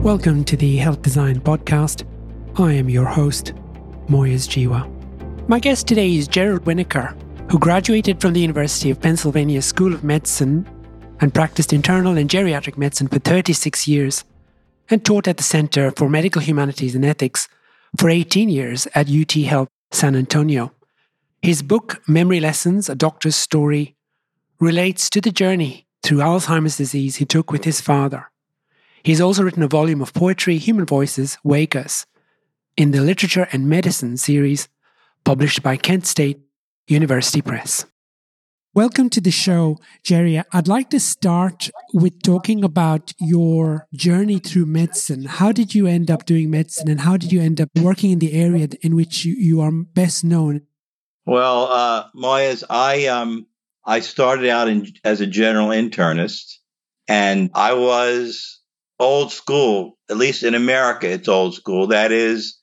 Welcome to the Health Design Podcast. I am your host, Moyez Jiwa. My guest today is Jerald Winakur, who graduated from the University of Pennsylvania School of Medicine and practiced internal and geriatric medicine for 36 years and taught at the Center for Medical Humanities and Ethics for 18 years at UT Health San Antonio. His book, Memory Lessons A Doctor's Story, relates to the journey through Alzheimer's disease he took with his father. He's also written a volume of poetry, Human Voices, Wake Us, in the Literature and Medicine series published by Kent State University Press. Welcome to the show, Jerry. I'd like to start with talking about your journey through medicine. How did you end up doing medicine and how did you end up working in the area in which you, you are best known? Well, uh, Moyez, I um, I started out in, as a general internist, and I was old school. At least in America, it's old school. That is,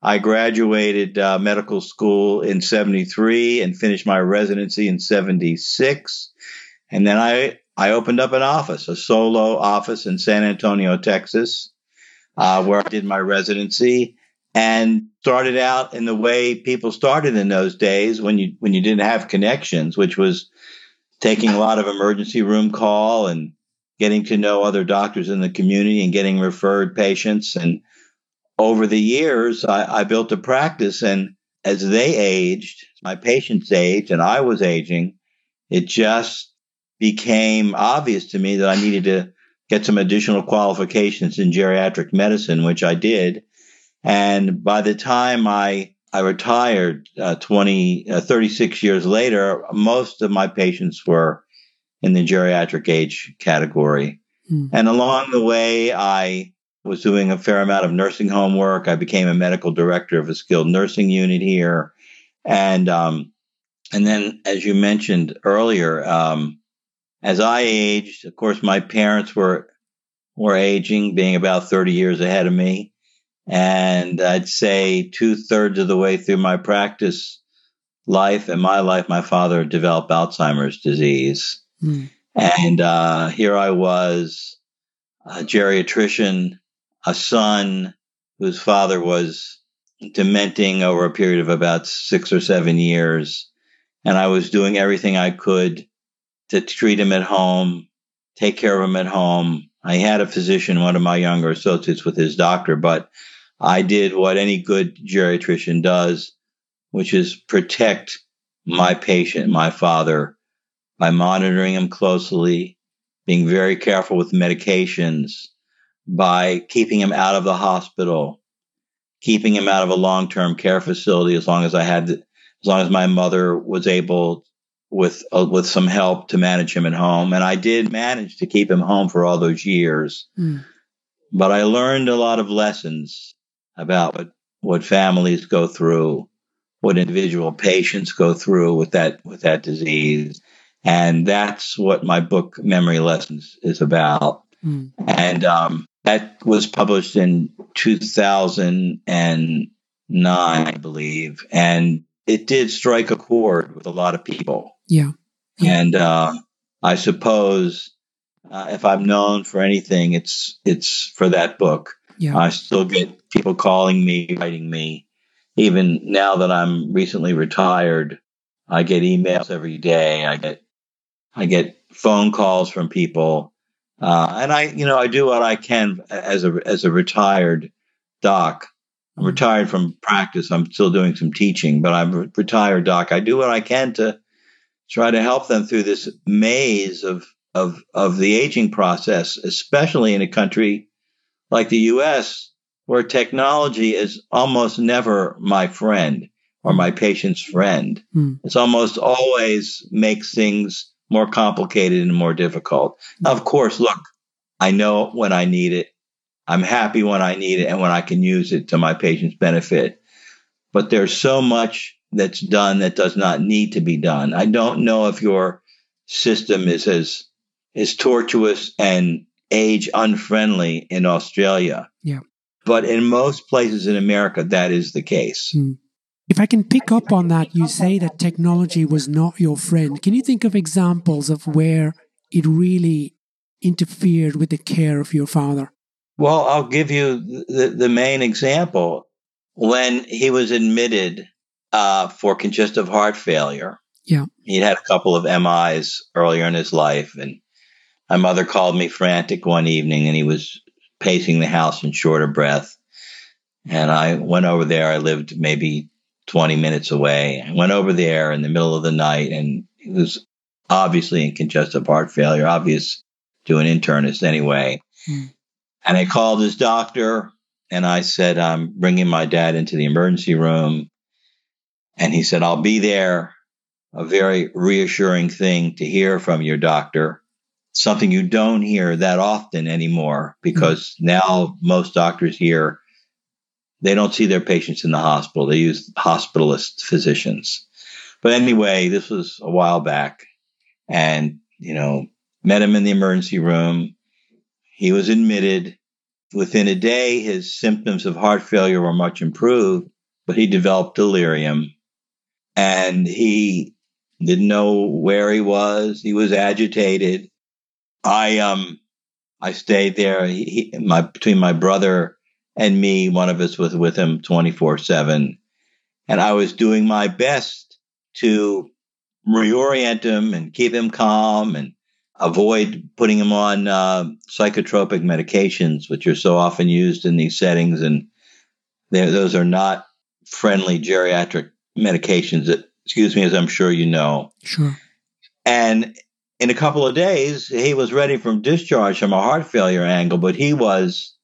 I graduated uh, medical school in 73 and finished my residency in 76. And then I, I opened up an office, a solo office in San Antonio, Texas, uh, where I did my residency and started out in the way people started in those days when you when you didn't have connections, which was taking a lot of emergency room call and getting to know other doctors in the community and getting referred patients. And over the years, I, I built a practice, and as they aged, my patients aged, and I was aging, it just became obvious to me that I needed to get some additional qualifications in geriatric medicine, which I did and by the time I, I retired uh, 20, uh, 36 years later, most of my patients were in the geriatric age category. Mm. And along the way, I was doing a fair amount of nursing home work. I became a medical director of a skilled nursing unit here. And, um, and then, as you mentioned earlier, um, as I aged, of course, my parents were, were aging, being about 30 years ahead of me. And I'd say two thirds of the way through my practice life and my life, my father developed Alzheimer's disease. And uh, here I was, a geriatrician, a son whose father was dementing over a period of about six or seven years. And I was doing everything I could to treat him at home, take care of him at home. I had a physician, one of my younger associates with his doctor, but I did what any good geriatrician does, which is protect my patient, my father, by monitoring him closely, being very careful with medications, by keeping him out of the hospital, keeping him out of a long-term care facility as long as I had, as long as my mother was able with uh, with some help to manage him at home, and I did manage to keep him home for all those years. Mm. But I learned a lot of lessons about what, what families go through, what individual patients go through with that with that disease. And that's what my book Memory Lessons is about. Mm. And um, that was published in 2009, I believe. And it did strike a chord with a lot of people. Yeah. yeah. And uh, I suppose uh, if I'm known for anything, it's it's for that book. Yeah. I still get people calling me, writing me. Even now that I'm recently retired, I get emails every day. I get, I get phone calls from people. Uh, and I, you know, I do what I can as a, as a retired doc. I'm retired from practice. I'm still doing some teaching, but I'm a retired doc. I do what I can to try to help them through this maze of, of, of the aging process, especially in a country like the US, where technology is almost never my friend or my patient's friend. Mm. It's almost always makes things more complicated and more difficult. Of course, look, I know when I need it. I'm happy when I need it and when I can use it to my patient's benefit. But there's so much that's done that does not need to be done. I don't know if your system is as as tortuous and age unfriendly in Australia. Yeah. But in most places in America, that is the case. Mm. If I can pick up on that, you say that technology was not your friend. Can you think of examples of where it really interfered with the care of your father? Well, I'll give you the, the main example. When he was admitted uh, for congestive heart failure, yeah, he'd had a couple of MIs earlier in his life, and my mother called me frantic one evening, and he was pacing the house in short of breath. And I went over there. I lived maybe 20 minutes away. I went over there in the middle of the night, and he was obviously in congestive heart failure, obvious to an internist anyway. Mm. And I called his doctor and I said, I'm bringing my dad into the emergency room. And he said, I'll be there. A very reassuring thing to hear from your doctor. Something you don't hear that often anymore because mm-hmm. now most doctors here, they don't see their patients in the hospital. They use hospitalist physicians. But anyway, this was a while back and, you know, met him in the emergency room. He was admitted. Within a day, his symptoms of heart failure were much improved, but he developed delirium and he didn't know where he was. He was agitated. I, um, I stayed there. He, he, my, between my brother and me, one of us was with him 24 seven. And I was doing my best to reorient him and keep him calm and avoid putting him on uh, psychotropic medications, which are so often used in these settings. And those are not friendly geriatric medications that, excuse me, as I'm sure you know. Sure. And in a couple of days, he was ready for discharge from a heart failure angle, but he was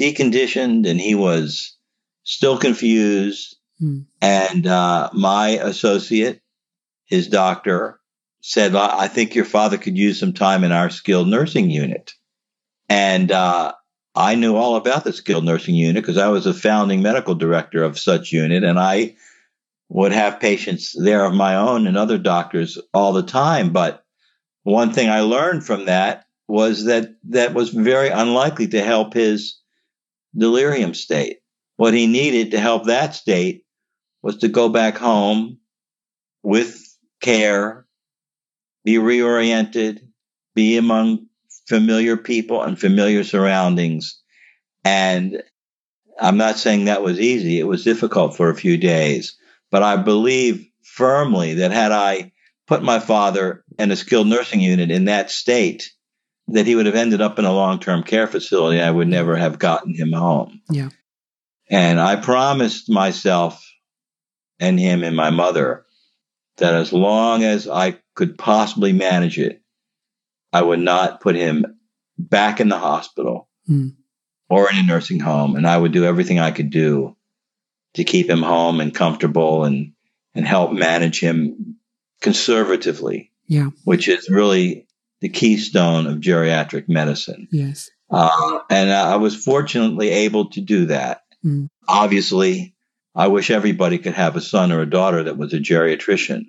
deconditioned and he was still confused. Mm. And uh, my associate, his doctor, said, I think your father could use some time in our skilled nursing unit. And uh, I knew all about the skilled nursing unit because I was a founding medical director of such unit. And I would have patients there of my own and other doctors all the time. But one thing I learned from that was that that was very unlikely to help his delirium state. What he needed to help that state was to go back home with care be reoriented, be among familiar people and familiar surroundings. And I'm not saying that was easy. It was difficult for a few days, but I believe firmly that had I put my father in a skilled nursing unit in that state, that he would have ended up in a long-term care facility. I would never have gotten him home. Yeah. And I promised myself and him and my mother that as long as I could possibly manage it, I would not put him back in the hospital mm. or in a nursing home. And I would do everything I could do to keep him home and comfortable and, and help manage him conservatively. Yeah. Which is really the keystone of geriatric medicine. Yes. Uh, and I was fortunately able to do that. Mm. Obviously, I wish everybody could have a son or a daughter that was a geriatrician.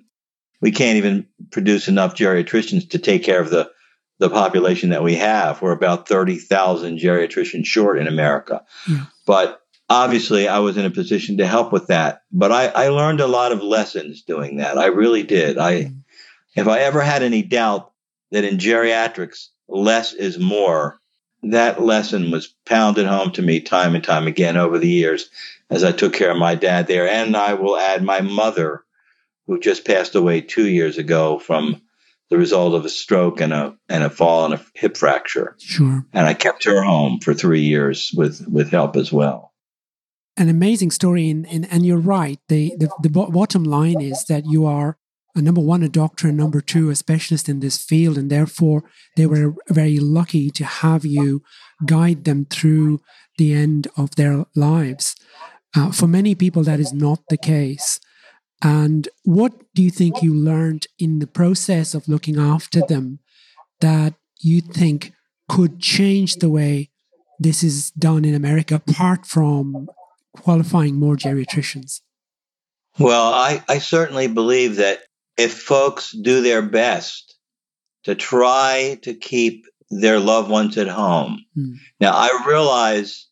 We can't even produce enough geriatricians to take care of the, the population that we have. We're about 30,000 geriatricians short in America. Yeah. But obviously, I was in a position to help with that. But I, I learned a lot of lessons doing that. I really did. I, mm. if I ever had any doubt that in geriatrics, less is more, that lesson was pounded home to me time and time again over the years as I took care of my dad there. And I will add my mother, who just passed away two years ago from the result of a stroke and a and a fall and a hip fracture. Sure. And I kept her home for three years with with help as well. An amazing story, and and, and you're right. The, the the bottom line is that you are number one, a doctor, and number two, a specialist in this field, and therefore they were very lucky to have you guide them through the end of their lives. Uh, for many people, that is not the case. And what do you think you learned in the process of looking after them that you think could change the way this is done in America, apart from qualifying more geriatricians? Well, I, I certainly believe that if folks do their best to try to keep their loved ones at home. Mm. Now, I realize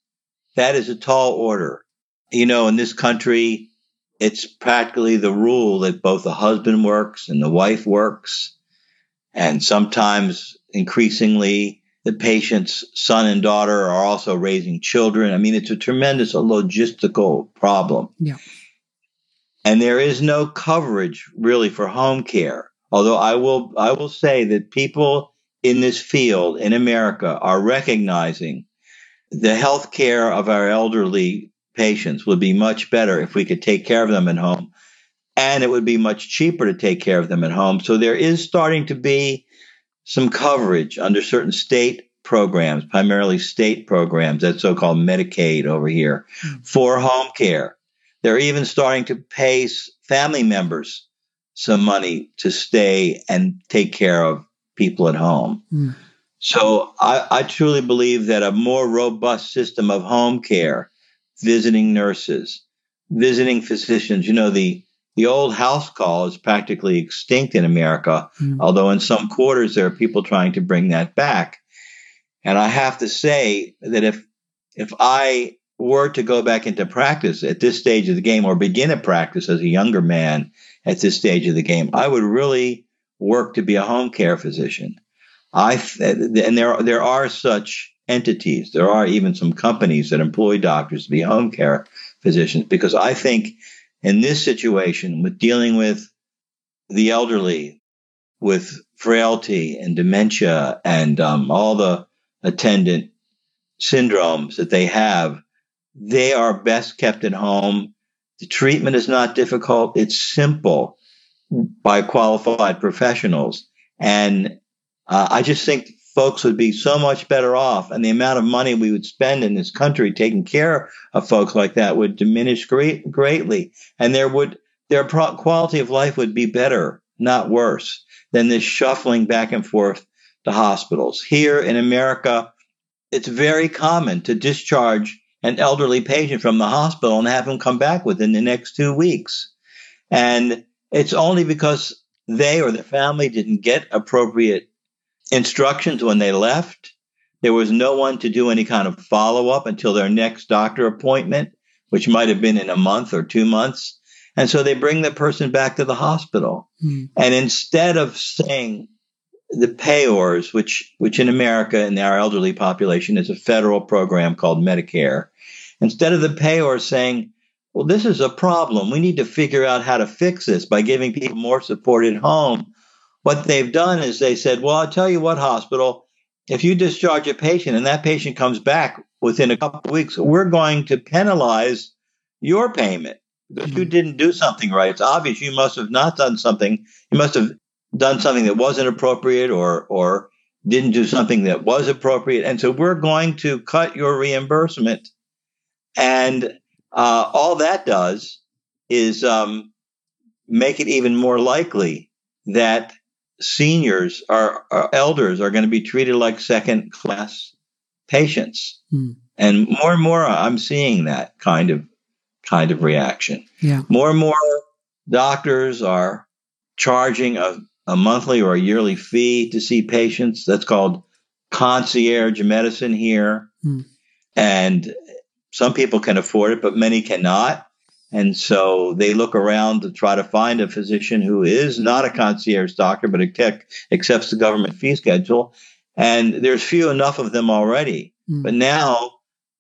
that is a tall order you know, in this country, it's practically the rule that both the husband works and the wife works. And sometimes increasingly the patient's son and daughter are also raising children. I mean, it's a tremendous logistical problem. Yeah. And there is no coverage really for home care. Although I will, I will say that people in this field in America are recognizing the health care of our elderly patients would be much better if we could take care of them at home. And it would be much cheaper to take care of them at home. So there is starting to be some coverage under certain state programs, primarily state programs, that so called Medicaid over here, mm. for home care. They're even starting to pay family members some money to stay and take care of people at home. Mm. So I, I truly believe that a more robust system of home care, visiting nurses, visiting physicians, you know, the the old house call is practically extinct in America, mm. although in some quarters there are people trying to bring that back. And I have to say that if if I were to go back into practice at this stage of the game or begin a practice as a younger man at this stage of the game, I would really work to be a home care physician. I and there there are such entities. There are even some companies that employ doctors to be home care physicians because I think in this situation with dealing with the elderly, with frailty and dementia and um, all the attendant syndromes that they have, they are best kept at home. The treatment is not difficult. It's simple by qualified professionals. And uh, I just think folks would be so much better off, and the amount of money we would spend in this country taking care of folks like that would diminish great, greatly, and there would their pro- quality of life would be better, not worse, than this shuffling back and forth to hospitals. Here in America, it's very common to discharge an elderly patient from the hospital and have him come back within the next two weeks, and it's only because they or the family didn't get appropriate instructions when they left. There was no one to do any kind of follow up until their next doctor appointment, which might have been in a month or two months. And so they bring the person back to the hospital. Mm. And instead of saying the payors, which, which in America in our elderly population is a federal program called Medicare, instead of the payors saying, well, this is a problem. We need to figure out how to fix this by giving people more support at home what they've done is they said, well, I'll tell you what, hospital, if you discharge a patient and that patient comes back within a couple of weeks, we're going to penalize your payment because you mm-hmm. didn't do something right. It's obvious you must have not done something. You must have done something that wasn't appropriate or, or didn't do something that was appropriate. And so we're going to cut your reimbursement. And uh, all that does is um, make it even more likely that seniors, our, our elders are going to be treated like second class patients. Mm. And more and more, I'm seeing that kind of kind of reaction. Yeah. More and more doctors are charging a, a monthly or a yearly fee to see patients. That's called concierge medicine here. Mm. And some people can afford it, but many cannot. And so they look around to try to find a physician who is not a concierge doctor, but a tech accepts the government fee schedule. And there's few enough of them already. Mm. But now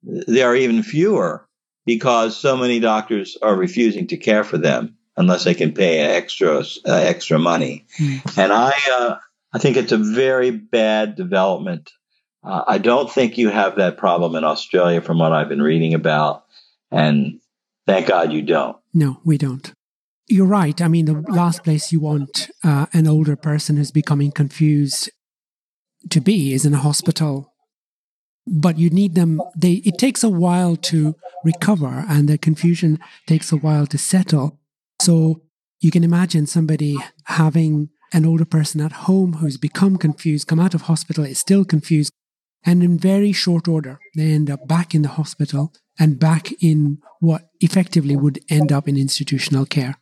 there are even fewer because so many doctors are refusing to care for them unless they can pay extra uh, extra money. Mm. And I uh, I think it's a very bad development. Uh, I don't think you have that problem in Australia, from what I've been reading about. And Thank God you don't. No, we don't. You're right. I mean, the last place you want uh, an older person who's becoming confused to be is in a hospital. But you need them. They it takes a while to recover, and the confusion takes a while to settle. So you can imagine somebody having an older person at home who's become confused, come out of hospital, is still confused, and in very short order, they end up back in the hospital and back in what effectively would end up in institutional care.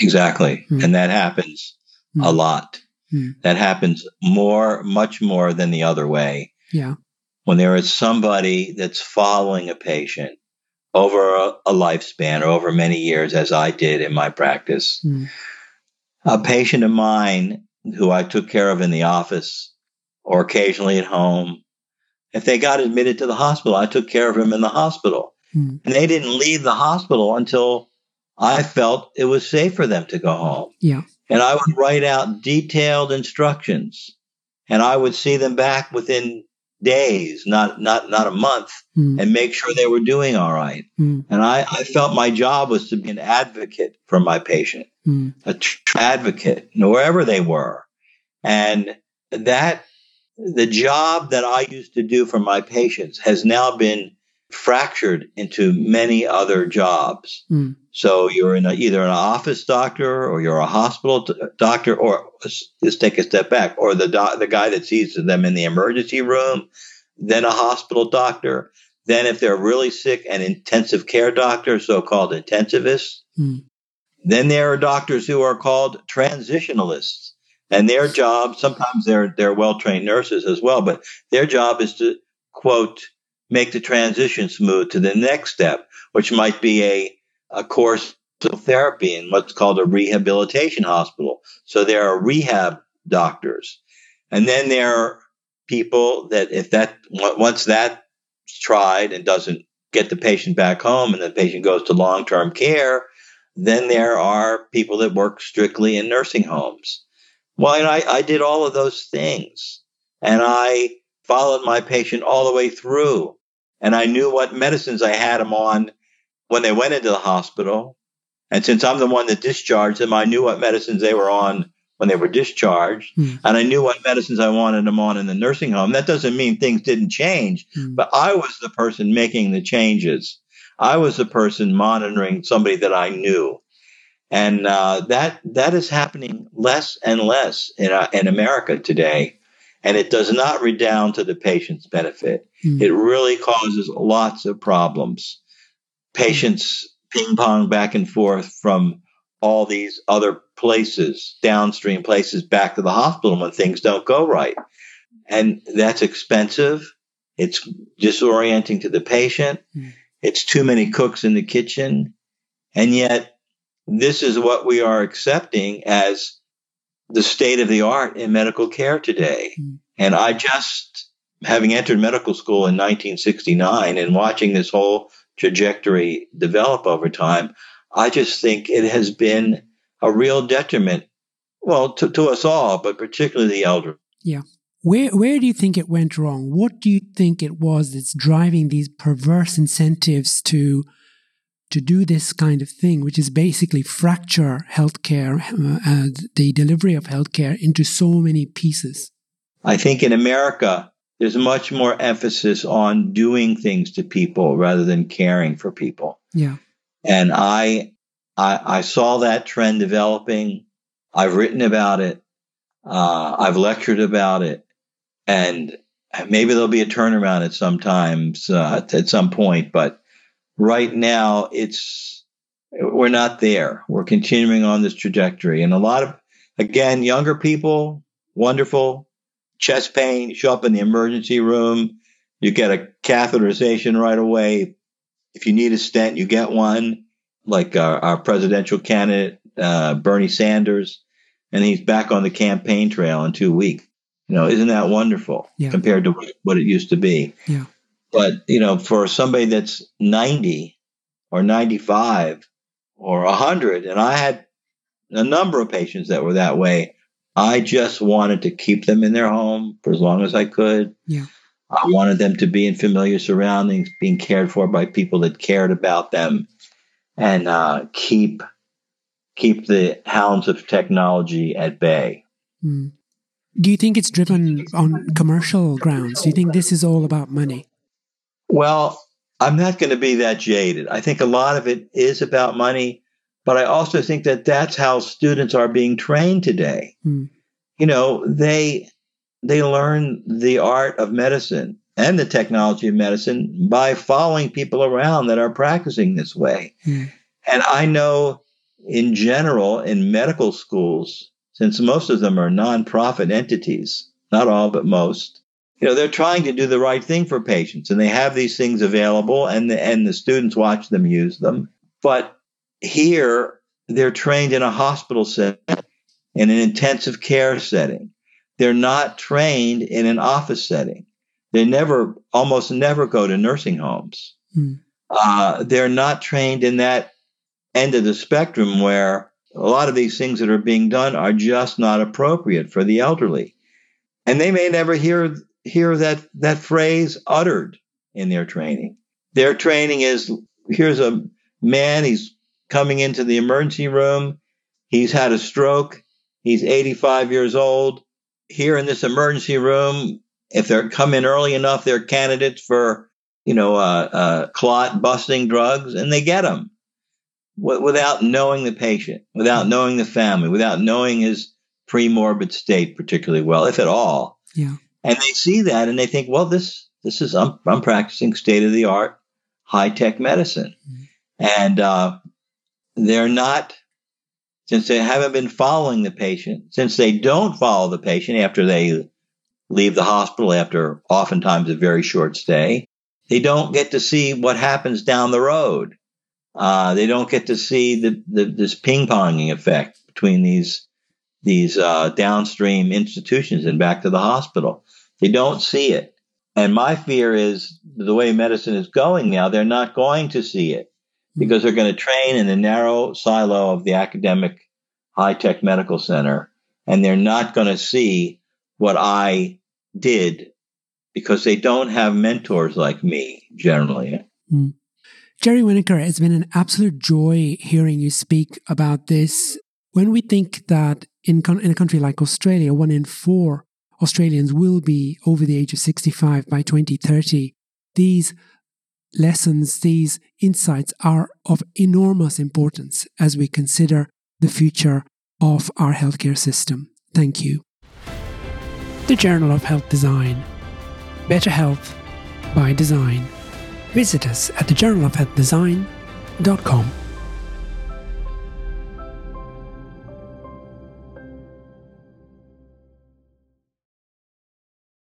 Exactly. Mm. And that happens mm. a lot. Mm. That happens more, much more than the other way. Yeah. When there is somebody that's following a patient over a, a lifespan or over many years, as I did in my practice, hmm. a patient of mine who I took care of in the office or occasionally at home. If they got admitted to the hospital, I took care of them in the hospital. Hmm. And they didn't leave the hospital until I felt it was safe for them to go home. Yeah. And I would write out detailed instructions and I would see them back within days, not, not, not a month Hmm. and make sure they were doing all right. Hmm. And I, I felt my job was to be an advocate for my patient, Hmm. a tr- advocate, wherever they were. And that, the job that I used to do for my patients has now been fractured into many other jobs. Hmm. So you're in a, either an office doctor or you're a hospital t- doctor, or let's take a step back, or the doc, the guy that sees them in the emergency room, then a hospital doctor, then if they're really sick, an intensive care doctor, so-called intensivists. Hmm. Then there are doctors who are called transitionalists, and their job sometimes they're they're well-trained nurses as well, but their job is to quote make the transition smooth to the next step, which might be a a course of therapy in what's called a rehabilitation hospital. So there are rehab doctors. And then there are people that if that once that's tried and doesn't get the patient back home and the patient goes to long-term care, then there are people that work strictly in nursing homes. Well, and I, I did all of those things and I followed my patient all the way through and I knew what medicines I had them on when they went into the hospital. And since I'm the one that discharged them, I knew what medicines they were on when they were discharged. Hmm. And I knew what medicines I wanted them on in the nursing home. That doesn't mean things didn't change, Hmm. but I was the person making the changes. I was the person monitoring somebody that I knew. And uh, that that is happening less and less in, uh, in America today. And it does not redound to the patient's benefit. Hmm. It really causes lots of problems. Patients ping pong back and forth from all these other places, downstream places, back to the hospital when things don't go right. And that's expensive. It's disorienting to the patient. Mm. It's too many cooks in the kitchen. And yet, this is what we are accepting as the state of the art in medical care today. Mm. And I just, having entered medical school in 1969 and watching this whole trajectory develop over time, I just think it has been a real detriment, well, to, to us all, but particularly the elderly. Yeah. Where where do you think it went wrong? What do you think it was that's driving these perverse incentives to to do this kind of thing, which is basically fracture healthcare, uh, uh, the delivery of healthcare into so many pieces? I think in America, there's much more emphasis on doing things to people rather than caring for people. Yeah. And I, I, I saw that trend developing. I've written about it. Uh, I've lectured about it. And maybe there'll be a turnaround at some times, uh, at some point, but right now it's, we're not there. We're continuing on this trajectory. And a lot of, again, younger people, wonderful, chest pain, show up in the emergency room, you get a catheterization right away. If you need a stent, you get one, like our, our presidential candidate, uh, Bernie Sanders, and he's back on the campaign trail in two weeks. You know, isn't that wonderful Yeah. compared to what it used to be? Yeah. But, you know, for somebody that's 90 or 95 or 100, and I had a number of patients that were that way, I just wanted to keep them in their home for as long as I could. Yeah. I wanted them to be in familiar surroundings, being cared for by people that cared about them, and uh, keep keep the hounds of technology at bay. Mm. Do you think it's driven on commercial grounds? Do you think this is all about money? Well, I'm not going to be that jaded. I think a lot of it is about money, but I also think that that's how students are being trained today. Hmm. You know, they they learn the art of medicine and the technology of medicine by following people around that are practicing this way. Hmm. And I know in general in medical schools, since most of them are nonprofit entities, not all, but most, you know, they're trying to do the right thing for patients and they have these things available and the, and the students watch them use them. But here they're trained in a hospital setting, in an intensive care setting. they're not trained in an office setting. They never, almost never go to nursing homes. Mm. Uh, they're not trained in that end of the spectrum where a lot of these things that are being done are just not appropriate for the elderly. And they may never hear hear that that phrase uttered in their training. Their training is here's a man, he's coming into the emergency room, he's had a stroke, he's 85 years old. Here in this emergency room, if they're come in early enough, they're candidates for, you know, uh, uh, clot busting drugs, and they get them w- without knowing the patient, without knowing the family, without knowing his pre-morbid state particularly well, if at all. Yeah. And they see that and they think, well, this this is I'm, I'm practicing state of the art, high tech medicine, mm-hmm. and uh, they're not since they haven't been following the patient, since they don't follow the patient after they leave the hospital after oftentimes a very short stay, they don't get to see what happens down the road. Uh, they don't get to see the, the this ping ponging effect between these these uh, downstream institutions and back to the hospital. They don't see it. And my fear is the way medicine is going now, they're not going to see it because they're going to train in the narrow silo of the academic high tech medical center. And they're not going to see what I did because they don't have mentors like me generally. Mm. Jerry Winakur, it's been an absolute joy hearing you speak about this. When we think that in, in a country like Australia, one in four Australians will be over the age of 65 by 2030. These lessons, these insights are of enormous importance as we consider the future of our healthcare system. Thank you. The Journal of Health Design. Better health by design. Visit us at thejournalofhealthdesign.com.